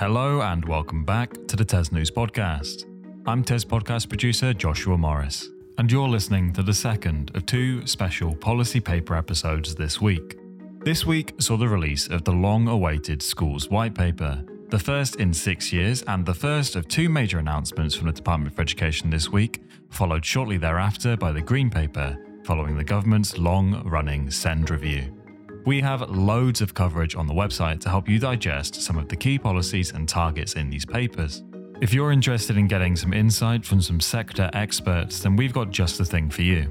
Hello and welcome back to the TES News Podcast. I'm TES podcast producer Joshua Morris, and you're listening to the second of two special policy paper episodes this week. This week saw the release of the long awaited Schools White Paper, the first in six years and the first of two major announcements from the Department for Education this week, followed shortly thereafter by the Green Paper, following the government's long running SEND review. We have loads of coverage on the website to help you digest some of the key policies and targets in these papers. If you're interested in getting some insight from some sector experts, then we've got just the thing for you.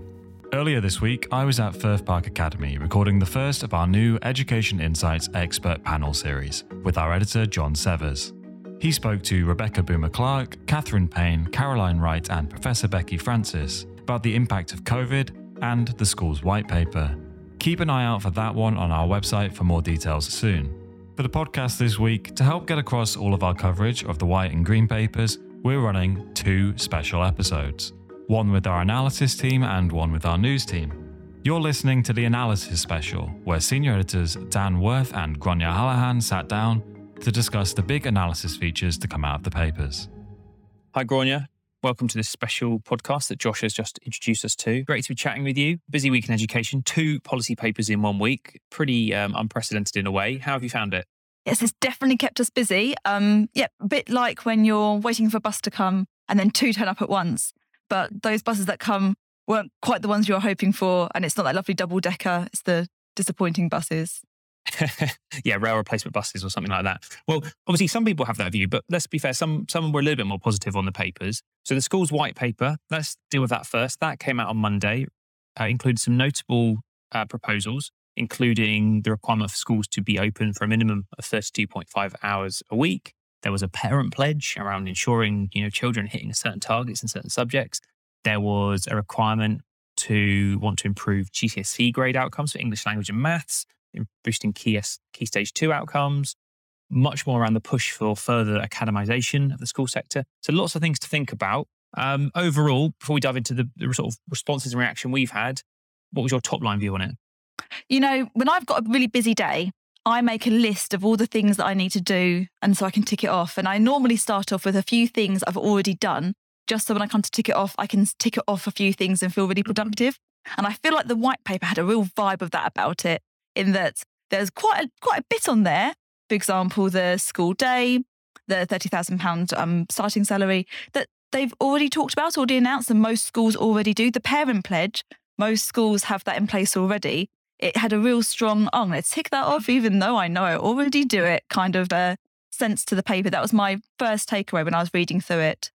Earlier this week, I was at Firth Park Academy recording the first of our new Education Insights Expert Panel series with our editor John Severs. He spoke to Rebecca Boomer Clark, Catherine Payne, Caroline Wright, and Professor Becky Francis about the impact of COVID and the school's white paper. Keep an eye out for that one on our website for more details soon. For the podcast this week, to help get across all of our coverage of the white and green papers, we're running two special episodes one with our analysis team and one with our news team. You're listening to the analysis special, where senior editors Dan Worth and Gráinne Hallahan sat down to discuss the big analysis features to come out of the papers. Hi, Gráinne. Welcome to this special podcast that Josh has just introduced us to. Great to be chatting with you. Busy week in education, two policy papers in one week. Pretty um, unprecedented in a way. How have you found it? Yes, it's definitely kept us busy. Um, yeah, a bit like when you're waiting for a bus to come and then two turn up at once. But those buses that come weren't quite the ones you were hoping for. And it's not that lovely double decker, it's the disappointing buses. yeah, rail replacement buses or something like that. Well, obviously, some people have that view, but let's be fair, some some were a little bit more positive on the papers. So the school's white paper, let's deal with that first. That came out on Monday, uh, included some notable uh, proposals, including the requirement for schools to be open for a minimum of 32.5 hours a week. There was a parent pledge around ensuring you know children hitting certain targets in certain subjects. There was a requirement to want to improve GCSE grade outcomes for English language and maths boosting key, key stage two outcomes, much more around the push for further academization of the school sector. So lots of things to think about. Um, overall, before we dive into the, the sort of responses and reaction we've had, what was your top line view on it? You know, when I've got a really busy day, I make a list of all the things that I need to do and so I can tick it off. And I normally start off with a few things I've already done, just so when I come to tick it off, I can tick it off a few things and feel really mm-hmm. productive. And I feel like the white paper had a real vibe of that about it in that there's quite a, quite a bit on there. For example, the school day, the thirty thousand um, starting salary that they've already talked about, already announced, and most schools already do. The parent pledge, most schools have that in place already. It had a real strong, oh, let's tick that off, even though I know I already do it, kind of a sense to the paper. That was my first takeaway when I was reading through it.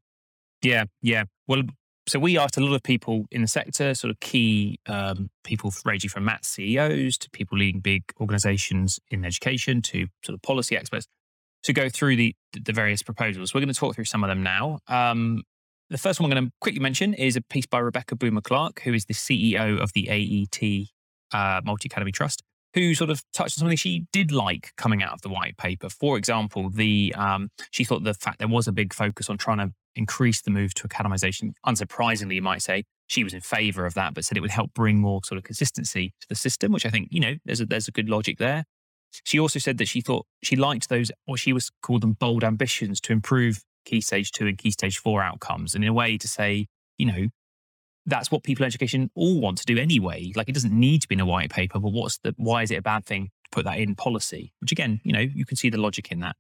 Yeah, yeah. Well, so we asked a lot of people in the sector, sort of key um, people ranging from MAT CEOs to people leading big organizations in education to sort of policy experts to go through the, the various proposals. We're going to talk through some of them now. Um, the first one I'm going to quickly mention is a piece by Rebecca Boomer Clark, who is the CEO of the AET uh, Multi Academy Trust, who sort of touched on something she did like coming out of the white paper. For example, the um, she thought the fact there was a big focus on trying to increase the move to academization. Unsurprisingly, you might say she was in favour of that, but said it would help bring more sort of consistency to the system, which I think you know there's a there's a good logic there. She also said that she thought she liked those what she was called them bold ambitions to improve key stage two and key stage four outcomes, and in a way to say you know that's what people in education all want to do anyway. Like it doesn't need to be in a white paper, but what's the why is it a bad thing to put that in policy? Which again, you know, you can see the logic in that.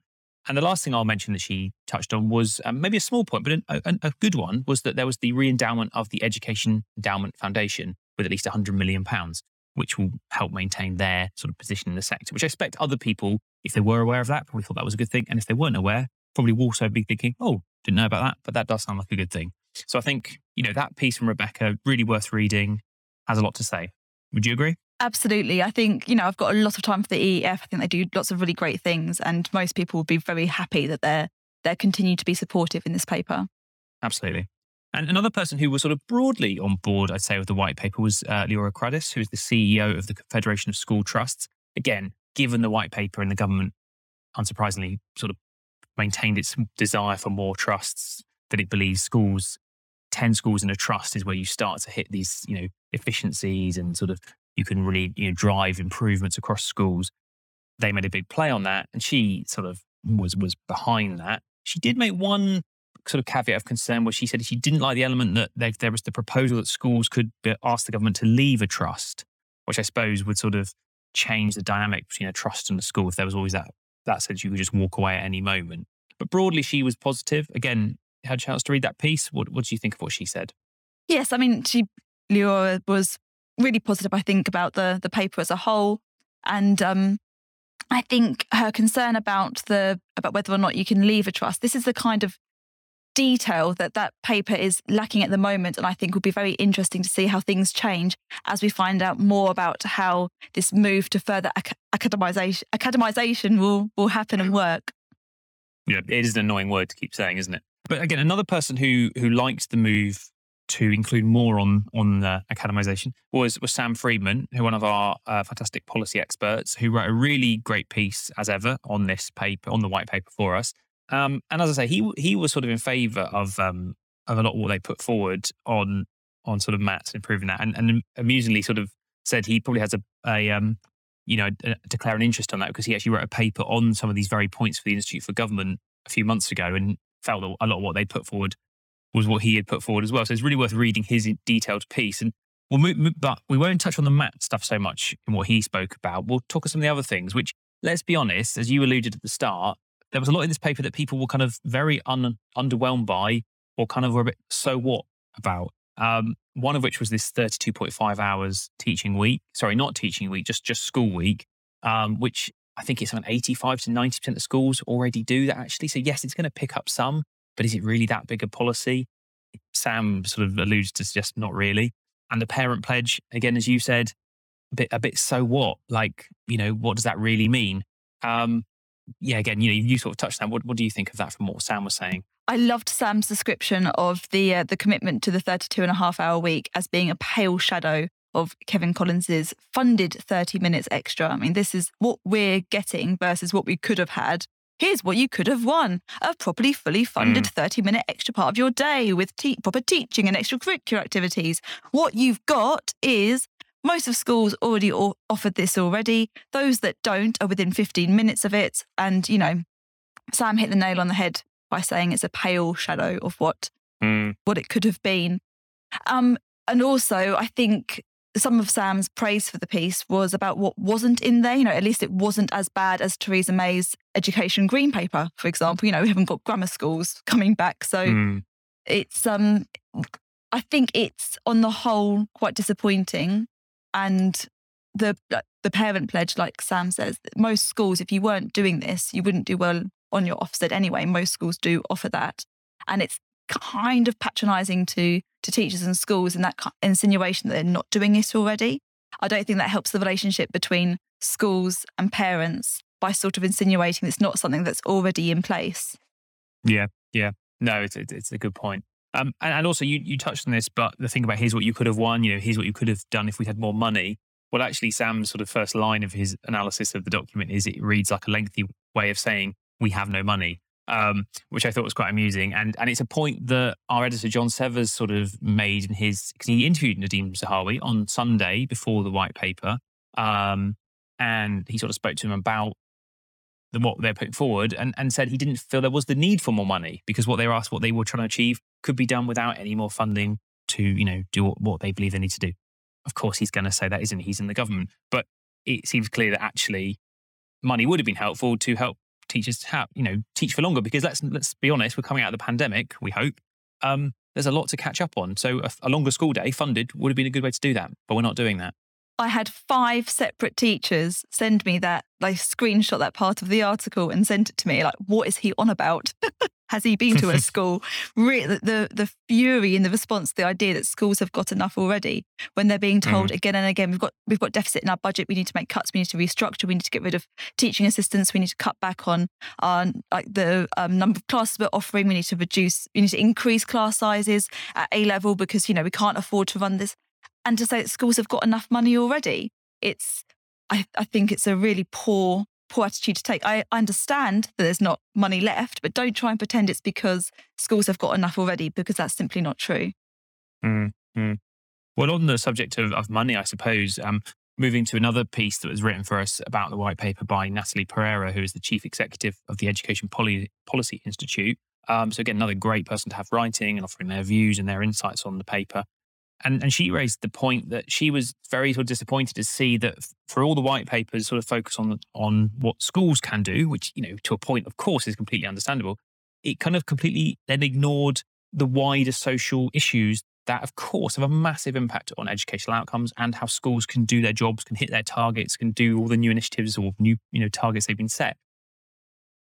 And the last thing I'll mention that she touched on was um, maybe a small point, but a, a, a, good one was that there was the re-endowment of the Education Endowment Foundation with at least 100 million pounds, which will help maintain their sort of position in the sector. Which I expect other people, if they were aware of that, probably thought that was a good thing, and if they weren't aware, probably also be thinking, "Oh, didn't know about that," but that does sound like a good thing. So I think, you know, that piece from Rebecca, really worth reading, has a lot to say. Would you agree? Absolutely. I think, you know, I've got a lot of time for the EEF. I think they do lots of really great things and most people will be very happy that they're they're continuing to be supportive in this paper. Absolutely. And another person who was sort of broadly on board, I'd say, with the white paper was uh, Leora Cruddas, who is the CEO of the Confederation of School Trusts. Again, given the white paper and the government, unsurprisingly, sort of maintained its desire for more trusts, that it believes schools 10 schools in a trust is where you start to hit these, you know, efficiencies and sort of you can really, you know, drive improvements across schools. They made a big play on that. And she sort of was was behind that. She did make one sort of caveat of concern where she said she didn't like the element that there, there was the proposal that schools could uh, ask the government to leave a trust, which I suppose would sort of change the dynamic between a trust and a school if there was always that that sense you could just walk away at any moment. But broadly, she was positive. Again, had a chance to read that piece. What, what do you think of what she said? Yes, I mean, she Leora was really positive. I think about the the paper as a whole, and um, I think her concern about the about whether or not you can leave a trust. This is the kind of detail that that paper is lacking at the moment, and I think will be very interesting to see how things change as we find out more about how this move to further ac- academization academization will will happen and work. Yeah, it is an annoying word to keep saying, isn't it? But again, another person who who liked the move to include more on on the academization was was Sam Freedman, who one of our uh, fantastic policy experts, who wrote a really great piece as ever on this paper on the white paper for us. Um, and as I say, he he was sort of in favour of um, of a lot of what they put forward on on sort of maths improving that, and, and amusingly sort of said he probably has a a um, you know a, declare an interest on that because he actually wrote a paper on some of these very points for the Institute for Government a few months ago and felt that a lot of what they put forward was what he had put forward as well. So it's really worth reading his detailed piece. And we'll move, but we won't touch on the mat stuff so much in what he spoke about. We'll talk of some of the other things, which, let's be honest, as you alluded at the start, there was a lot in this paper that people were kind of very un, underwhelmed by or kind of were a bit so what about. Um, one of which was this 32.5 hours teaching week. Sorry, not teaching week, just just school week, um, which I think it's around 85 to 90% of schools already do that actually. So, yes, it's going to pick up some, but is it really that big a policy? Sam sort of alludes to just not really. And the parent pledge, again, as you said, a bit, a bit so what? Like, you know, what does that really mean? Um, yeah, again, you know, you sort of touched on what, what do you think of that from what Sam was saying? I loved Sam's description of the uh, the commitment to the 32 and a half hour week as being a pale shadow of Kevan Collins's funded 30 minutes extra. I mean, this is what we're getting versus what we could have had. Here's what you could have won a properly fully funded mm. 30 minute extra part of your day with te- proper teaching and extracurricular activities. What you've got is most of schools already o- offered this already. Those that don't are within 15 minutes of it. And, you know, Sam hit the nail on the head by saying it's a pale shadow of what mm. what it could have been. Um, and also, I think some of Sam's praise for the piece was about what wasn't in there. You know, at least it wasn't as bad as Theresa May's education green paper, for example. You know, we haven't got grammar schools coming back. So mm. it's um I think it's on the whole quite disappointing. And the the parent pledge, like Sam says, most schools, if you weren't doing this, you wouldn't do well on your Ofsted anyway. Most schools do offer that. And it's kind of patronizing to to teachers and schools in that insinuation that they're not doing it already. I don't think that helps the relationship between schools and parents by sort of insinuating it's not something that's already in place. Yeah, yeah. No, it's, it's a good point. Um, and, and, also, you, you touched on this, but the thing about here's what you could have won, you know, here's what you could have done if we had more money. Well, actually, Sam's sort of first line of his analysis of the document is it reads like a lengthy way of saying we have no money um, which I thought was quite amusing. And and it's a point that our editor John Severs sort of made in his because he interviewed Nadhim Zahawi on Sunday before the white paper, um, and he sort of spoke to him about the, what they're putting forward, and and said he didn't feel there was the need for more money because what they were asked, what they were trying to achieve, could be done without any more funding to you know do what, what they believe they need to do. Of course, he's going to say that isn't he's in the government, but it seems clear that actually money would have been helpful to help teachers to have, you know, teach for longer because let's let's be honest, we're coming out of the pandemic. We hope um, there's a lot to catch up on. So a, a longer school day funded would have been a good way to do that, but we're not doing that. I had five separate teachers send me that, like, screenshot that part of the article and sent it to me. Like, what is he on about? Has he been to a school? Re- the, the, fury in the response the idea that schools have got enough already when they're being told mm. again and again, we've got we've got deficit in our budget. We need to make cuts. We need to restructure. We need to get rid of teaching assistants. We need to cut back on on like the um, number of classes we're offering. We need to reduce. We need to increase class sizes at A level because you know we can't afford to run this and to say that schools have got enough money already, it's I, I think it's a really poor poor attitude to take. I, understand that there's not money left, but don't try and pretend it's because schools have got enough already, because that's simply not true. Mm-hmm. Well, on the subject of, of money, I suppose um, moving to another piece that was written for us about the white paper by Natalie Perera, who is the chief executive of the Education Poli- Policy Institute. Um, so again, another great person to have writing and offering their views and their insights on the paper. And, and she raised the point that she was very sort of disappointed to see that for all the white papers sort of focus on on what schools can do, which you know to a point, of course, is completely understandable. It kind of completely then ignored the wider social issues that, of course, have a massive impact on educational outcomes and how schools can do their jobs, can hit their targets, can do all the new initiatives or new you know targets they've been set.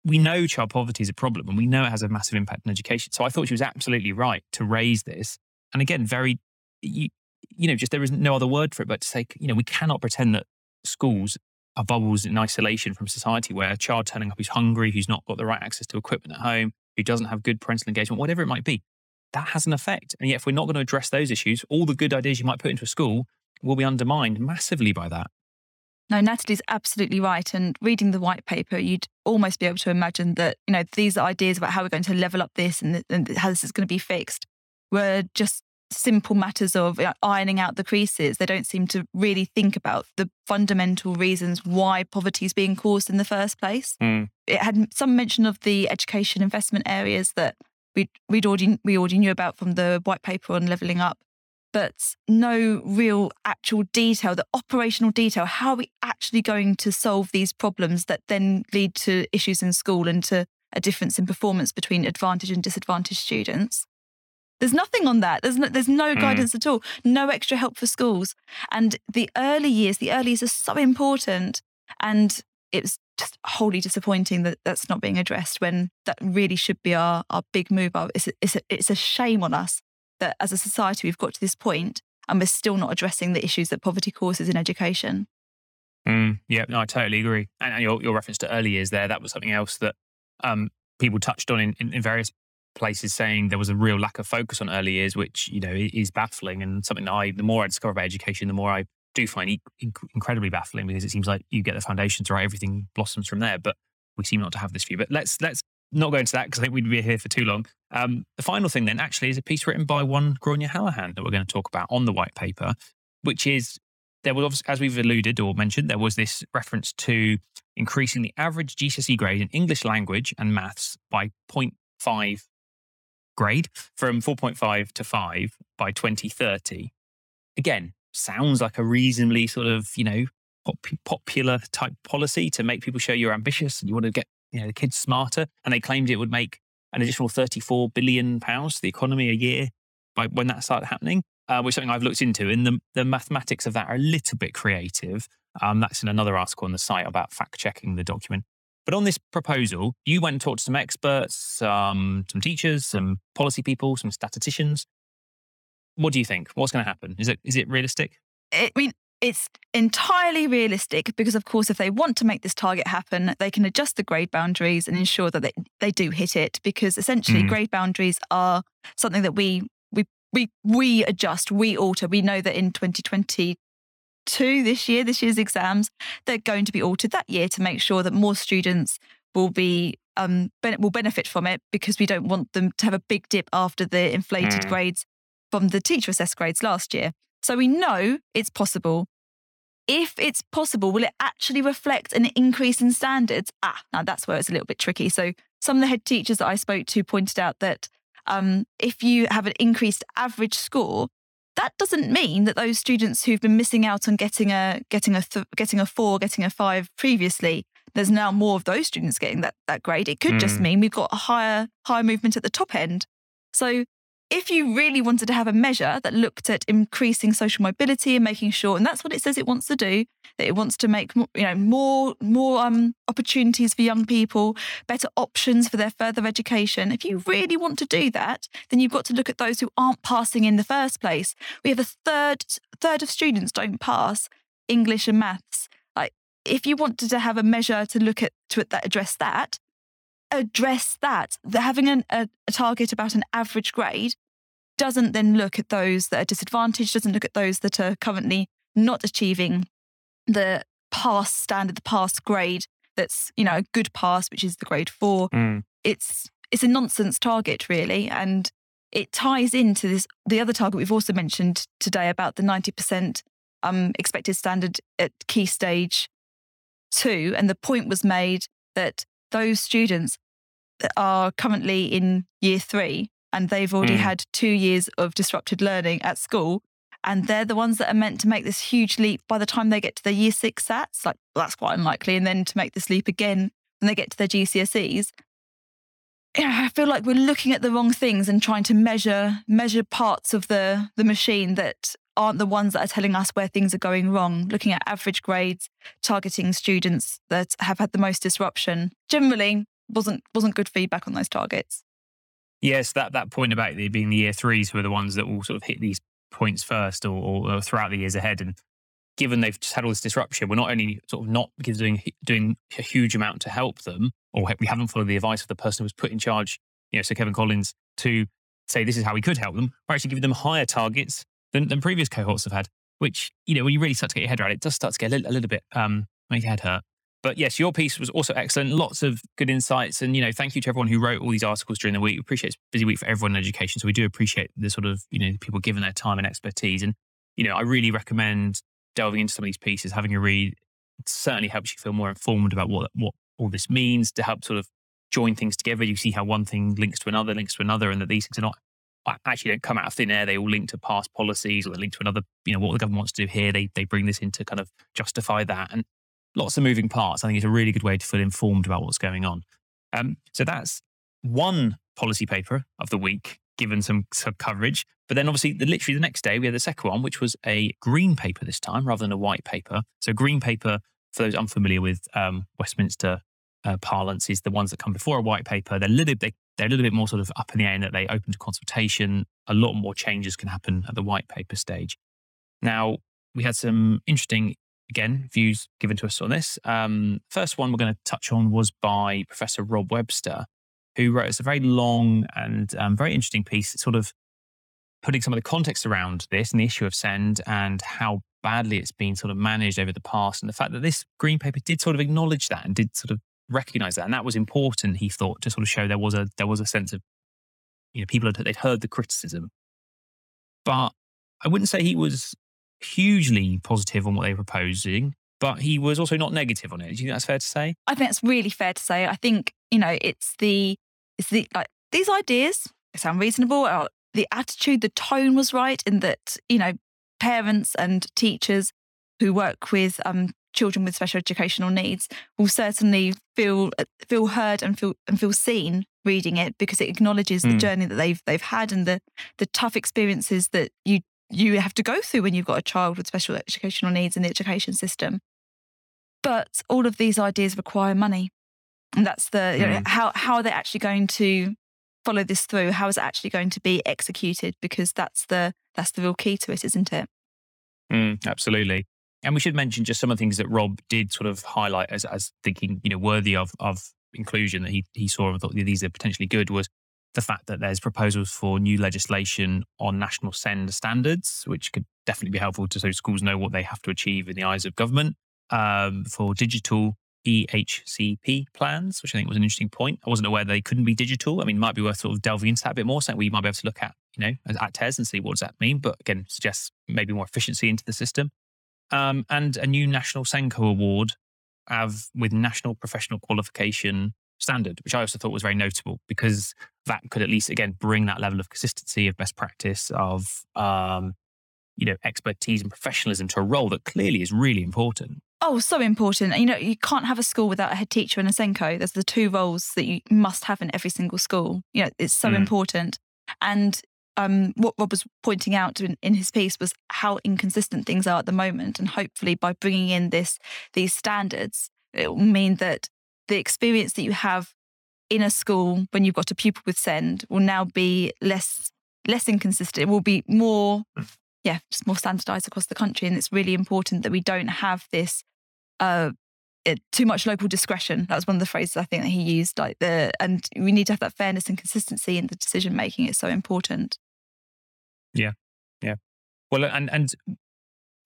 We know child poverty is a problem, and we know it has a massive impact on education. So I thought she was absolutely right to raise this. And again, very you, you know, just there is no other word for it but to say, you know, we cannot pretend that schools are bubbles in isolation from society where a child turning up who's hungry, who's not got the right access to equipment at home, who doesn't have good parental engagement, whatever it might be, that has an effect. And yet, if we're not going to address those issues, all the good ideas you might put into a school will be undermined massively by that. No, Natalie's absolutely right. And reading the white paper, you'd almost be able to imagine that, you know, these ideas about how we're going to level up this and, and how this is going to be fixed were just simple matters of ironing out the creases. They don't seem to really think about the fundamental reasons why poverty is being caused in the first place. Mm. It had some mention of the education investment areas that we'd, we'd already, we already knew about from the white paper on levelling up, but no real actual detail, the operational detail. How are we actually going to solve these problems that then lead to issues in school and to a difference in performance between advantaged and disadvantaged students? There's nothing on that. There's no, there's no mm. guidance at all. No extra help for schools. And the early years, the early years are so important. And it's just wholly disappointing that that's not being addressed when that really should be our, our big move. It's a, it's, a, it's a shame on us that as a society we've got to this point and we're still not addressing the issues that poverty causes in education. Mm, yeah, no, I totally agree. And your, your reference to early years there, that was something else that um, people touched on in, in, in various places saying there was a real lack of focus on early years, which you know is baffling and something that I, the more I discover about education, the more I do find incredibly baffling because it seems like you get the foundations right, everything blossoms from there. But we seem not to have this view. But let's let's not go into that because I think we'd be here for too long. Um, the final thing then actually is a piece written by one Gráinne Hallahan that we're going to talk about on the white paper, which is there was, as we've alluded or mentioned, there was this reference to increasing the average GCSE grade in English language and maths by 0.5 grade from 4.5 to 5 by 2030. Again, sounds like a reasonably sort of, you know, pop- popular type policy to make people show you're ambitious and you want to get, you know, the kids smarter. And they claimed it would make an additional 34 billion pounds to the economy a year by when that started happening, uh, which is something I've looked into. And the, the mathematics of that are a little bit creative. Um, that's in another article on the site about fact checking the document. But on this proposal, you went and talked to some experts, um, some teachers, some policy people, some statisticians. What do you think? What's going to happen? Is it is it realistic? I mean, it's entirely realistic because, of course, if they want to make this target happen, they can adjust the grade boundaries and ensure that they, they do hit it. Because essentially, mm. grade boundaries are something that we we we we adjust, we alter. We know that in 2020 two this year, this year's exams, they're going to be altered that year to make sure that more students will be um will benefit from it because we don't want them to have a big dip after the inflated mm. grades from the teacher assessed grades last year. So we know it's possible. If it's possible, will it actually reflect an increase in standards? Ah, now that's where it's a little bit tricky. So some of the head teachers that I spoke to pointed out that um, if you have an increased average score, that doesn't mean that those students who've been missing out on getting a getting a th- getting a four, getting a five previously, there's now more of those students getting that that grade. It could mm. just mean we've got a higher higher movement at the top end. So if you really wanted to have a measure that looked at increasing social mobility and making sure, and that's what it says it wants to do, that it wants to make you know more more um, opportunities for young people, better options for their further education. If you really want to do that, then you've got to look at those who aren't passing in the first place. We have a third third of students don't pass English and maths. Like if you wanted to have a measure to look at to address that, address that. Having an, a, a target about an average grade doesn't then look at those that are disadvantaged, doesn't look at those that are currently not achieving the pass standard, the pass grade that's, you know, a good pass, which is the grade four. Mm. It's it's a nonsense target, really. And it ties into this the other target we've also mentioned today about the 90% um, expected standard at key stage two. And the point was made that those students that are currently in year three and they've already mm. had two years of disrupted learning at school. And they're the ones that are meant to make this huge leap by the time they get to their year six SATs. Like, well, that's quite unlikely. And then to make this leap again when they get to their GCSEs. yeah, I feel like we're looking at the wrong things and trying to measure measure parts of the the machine that aren't the ones that are telling us where things are going wrong. Looking at average grades, targeting students that have had the most disruption. Generally, wasn't wasn't good feedback on those targets. Yes, that that point about it being the year threes who are the ones that will sort of hit these points first or, or, throughout the years ahead. And given they've just had all this disruption, we're not only sort of not doing doing a huge amount to help them, or we haven't followed the advice of the person who was put in charge, you know, so Kevan Collins to say this is how we could help them. We're actually giving them higher targets than, than previous cohorts have had. Which you know, when you really start to get your head around it, it does start to get a little, a little bit um, make your head hurt. But yes, your piece was also excellent. Lots of good insights. And, you know, thank you to everyone who wrote all these articles during the week. We appreciate it's a busy week for everyone in education. So we do appreciate the sort of, you know, people giving their time and expertise. And, you know, I really recommend delving into some of these pieces, having a read. It certainly helps you feel more informed about what, what all this means to help sort of join things together. You see how one thing links to another, links to another, and that these things are not uh, actually don't come out of thin air. They all link to past policies or they link to another, you know, what the government wants to do here. They they bring this in to kind of justify that. And lots of moving parts. I think it's a really good way to feel informed about what's going on. Um, so that's one policy paper of the week, given some, some coverage. But then obviously, the, literally the next day, we had the second one, which was a green paper this time rather than a white paper. So, green paper, for those unfamiliar with um, Westminster uh, parlance, is the ones that come before a white paper. They're a little they, they're a little bit more sort of up in the air in that they open to consultation. A lot more changes can happen at the white paper stage. Now, we had some interesting again, views given to us on this. Um, first one we're going to touch on was by Professor Rob Webster, who wrote us a very long and um, very interesting piece, sort of putting some of the context around this and the issue of SEND and how badly it's been sort of managed over the past, and the fact that this green paper did sort of acknowledge that and did sort of recognize that, and that was important. He thought to sort of show there was a there was a sense of you know people had they'd heard the criticism, but I wouldn't say he was hugely positive on what they were proposing, but he was also not negative on it. Do you think that's fair to say? I think that's really fair to say. I think you know it's the it's the like these ideas sound reasonable. Uh, the attitude, the tone was right in that you know parents and teachers who work with um, children with special educational needs will certainly feel uh, feel heard and feel and feel seen reading it because it acknowledges mm. the hmm. journey that they've they've had and the the tough experiences that you you have to go through when you've got a child with special educational needs in the education system. But all of these ideas require money. And that's the you know, mm. how how are they actually going to follow this through? How is it actually going to be executed? Because that's the that's the real key to it, isn't it? Mm, absolutely. And we should mention just some of the things that Rob did sort of highlight as as thinking, you know, worthy of of inclusion that he he saw and thought these are potentially good was the fact that there's proposals for new legislation on national SEND standards, which could definitely be helpful to so schools know what they have to achieve in the eyes of government. Um, for digital EHCP plans, which I think was an interesting point. I wasn't aware they couldn't be digital. I mean, it might be worth sort of delving into that a bit more, something we might be able to look at, you know, at TES and see what does that mean. But again, suggests maybe more efficiency into the system. Um, and a new national SENCO award have, with national professional qualification standard, which I also thought was very notable because that could at least again bring that level of consistency of best practice of um, you know expertise and professionalism to a role that clearly is really important. Oh, so important. You know, you can't have a school without a head teacher and a SENCO. There's the two roles that you must have in every single school. You know, it's so mm. important. And um, what Rob was pointing out in, in, his piece was how inconsistent things are at the moment. And hopefully, by bringing in this these standards, it will mean that the experience that you have in a school when you've got a pupil with SEND will now be less less inconsistent. It will be more, yeah, just more standardized across the country. And it's really important that we don't have this uh, too much local discretion. That was one of the phrases I think that he used. Like the and we need to have that fairness and consistency in the decision making. It's so important. Yeah, yeah. Well, and and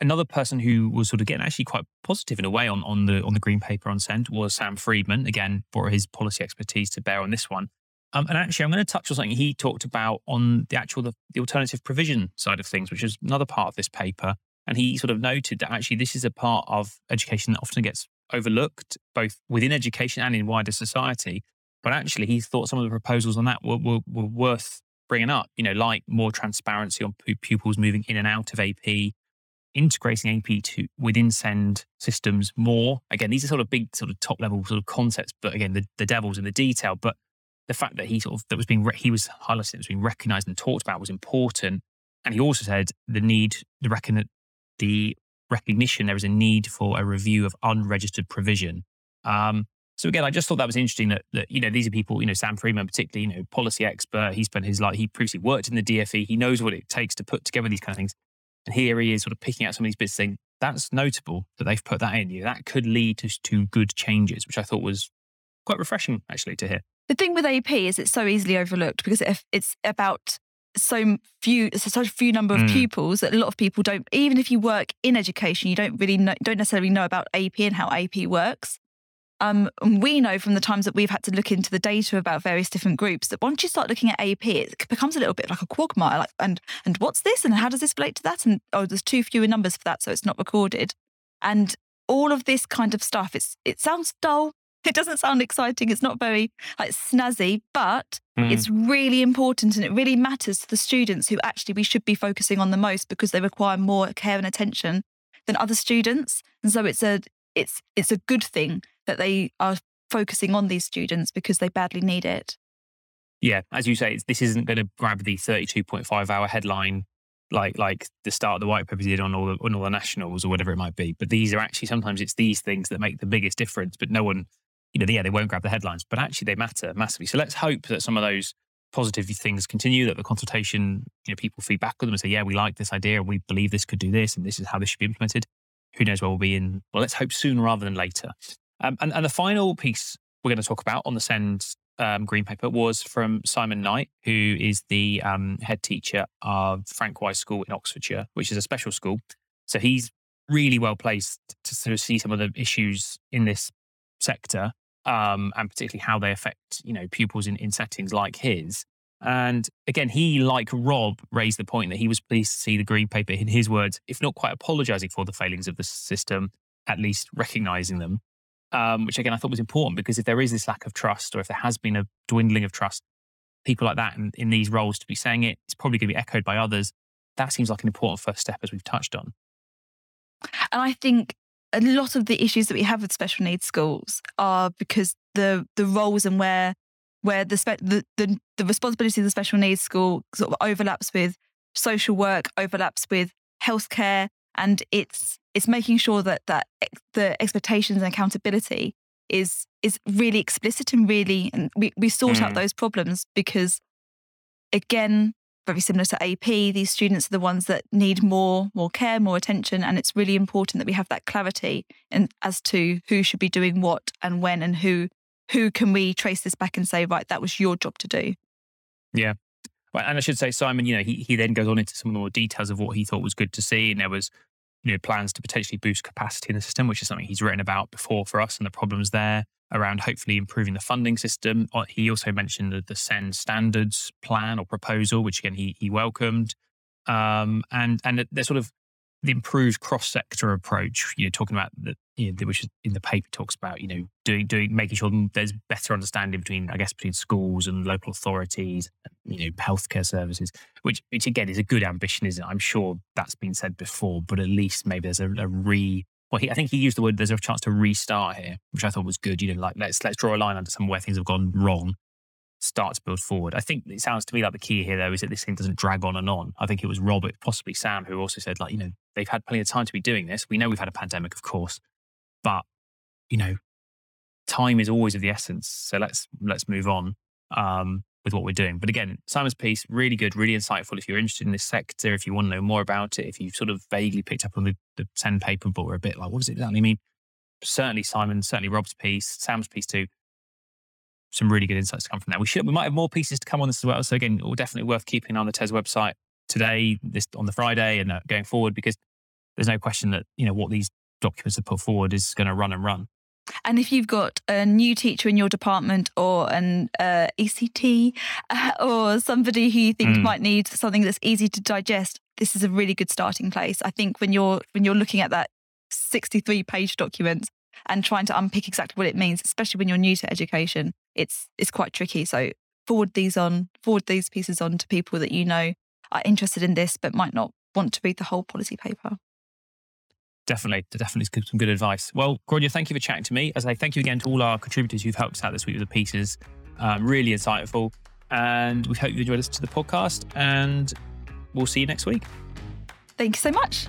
another person who was sort of getting actually quite positive in a way on, on the on the green paper on SEND was Sam Freedman. Again, brought his policy expertise to bear on this one. Um, and actually, I'm going to touch on something he talked about on the actual the, the, alternative provision side of things, which is another part of this paper. And he sort of noted that actually this is a part of education that often gets overlooked, both within education and in wider society. But actually, he thought some of the proposals on that were, were, were worth bringing up, you know, like more transparency on pupils moving in and out of AP, integrating AP to within SEND systems more. Again, these are sort of big, sort of top level sort of concepts, but again, the, the devil's in the detail. But the fact that he sort of that was being re- he was highlighted, that was being recognised and talked about was important. And he also said the need, the reckon the recognition there is a need for a review of unregistered provision. Um, so again, I just thought that was interesting that, that, you know these are people, you know Sam Freedman, particularly you know policy expert. He spent his life, he previously worked in the DFE. He knows what it takes to put together these kind of things. And here he is, sort of picking out some of these bits, saying that's notable that they've put that in. You that could lead to, to good changes, which I thought was quite refreshing actually to hear. The thing with AP is it's so easily overlooked because it's about so few such few number of mm. pupils that a lot of people don't even if you work in education you don't really know don't necessarily know about AP and how AP works um, and we know from the times that we've had to look into the data about various different groups that once you start looking at AP, it becomes a little bit like a quagmire. Like, and and what's this? And how does this relate to that? And oh, there's too few numbers for that, so it's not recorded. And all of this kind of stuff, it's it sounds dull. It doesn't sound exciting. It's not very like snazzy, but mm. it's really important and it really matters to the students who actually we should be focusing on the most because they require more care and attention than other students. And so it's a it's it's a good thing that they are focusing on these students because they badly need it. Yeah, as you say, this isn't going to grab the 32.5 hour headline like like the start of the white paper did on all the, on all the nationals or whatever it might be. But these are actually sometimes it's these things that make the biggest difference. But no one, you know, yeah, they won't grab the headlines, but actually they matter massively. So let's hope that some of those positive things continue. That the consultation, you know, people feedback with them and say, yeah, we like this idea and we believe this could do this and this is how this should be implemented. Who knows where we'll be in? Well, let's hope sooner rather than later. Um, and, and, the final piece we're going to talk about on the Send um, Green Paper was from Simon Knight, who is the um, head teacher of Frank Wise School in Oxfordshire, which is a special school. So he's really well placed to sort of see some of the issues in this sector, um, and particularly how they affect you know pupils in, in settings like his. And again, he, like Rob, raised the point that he was pleased to see the Green Paper, in his words, if not quite apologizing for the failings of the system, at least recognizing them um, which again I thought was important because if there is this lack of trust or if there has been a dwindling of trust, people like that in, in these roles to be saying it, it's probably going to be echoed by others. That seems like an important first step as we've touched on. And I think a lot of the issues that we have with special needs schools are because the the roles and where where the, spe- the, the the responsibility of the special needs school sort of overlaps with social work, overlaps with healthcare, and it's it's making sure that that the expectations and accountability is is really explicit and really and we, we sort mm. out those problems because again very similar to AP these students are the ones that need more more care more attention and it's really important that we have that clarity and as to who should be doing what and when and who who can we trace this back and say right that was your job to do yeah and I should say, Simon, you know, he, he then goes on into some of the more details of what he thought was good to see. And there was you know, plans to potentially boost capacity in the system, which is something he's written about before for us and the problems there around hopefully improving the funding system. Uh, he also mentioned the, the SEND standards plan or proposal, which again he, he welcomed. Um, and and there's sort of the improved cross sector approach. You know, talking about the you know, which in the paper talks about you know doing doing making sure there's better understanding between I guess between schools and local authorities, and, you know, healthcare services. Which which again is a good ambition, isn't it? I'm sure that's been said before, but at least maybe there's a, a re. Well, he, I think he used the word. There's a chance to restart here, which I thought was good. You know, like let's let's draw a line under somewhere where things have gone wrong start to build forward. I think it sounds to me like the key here, though, is that this thing doesn't drag on and on. I think it was Robert, possibly Sam, who also said, like, you know, they've had plenty of time to be doing this. We know we've had a pandemic, of course, but you know, time is always of the essence. So let's let's move on um, with what we're doing. But again, Simon's piece really good, really insightful. If you're interested in this sector, if you want to know more about it, if you've sort of vaguely picked up on the, the Send paper, but we're a bit like, what does it exactly mean? Certainly Simon, certainly Rob's piece, Sam's piece too some really good insights to come from that. We should we might have more pieces to come on this as well. So again, definitely worth keeping on the TES website today, this on the Friday, and uh, going forward because there's no question that you know what these documents have put forward is going to run and run. And if you've got a new teacher in your department or an uh, ECT uh, or somebody who you think Mm. might need something that's easy to digest, this is a really good starting place. I think when you're when you're looking at that 63 page document and trying to unpick exactly what it means, especially when you're new to education, it's it's quite tricky. So forward these on, forward these pieces on to people that you know are interested in this but might not want to read the whole policy paper. Definitely, definitely some good advice. Well, Claudia, thank you for chatting to me. As I say, thank you again to all our contributors who've helped us out this week with the pieces. Um, really insightful. And we hope you enjoyed us to the podcast. And we'll see you next week. Thank you so much.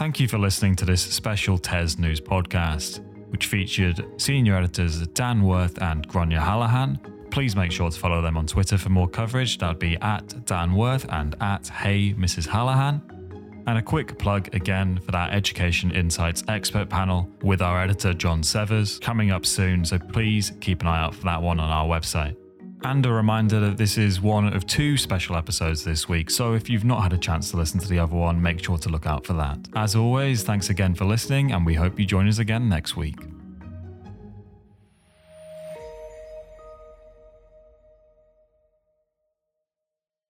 Thank you for listening to this special TES News podcast, which featured senior editors Dan Worth and Gráinne Hallahan. Please make sure to follow them on Twitter for more coverage. That'd be at Dan Worth and at Hey Mrs. Hallahan. And a quick plug again for that Education Insights expert panel with our editor John Severs coming up soon, so please keep an eye out for that one on our website. And a reminder that this is one of two special episodes this week, so if you've not had a chance to listen to the other one, make sure to look out for that. As always, thanks again for listening, and we hope you join us again next week.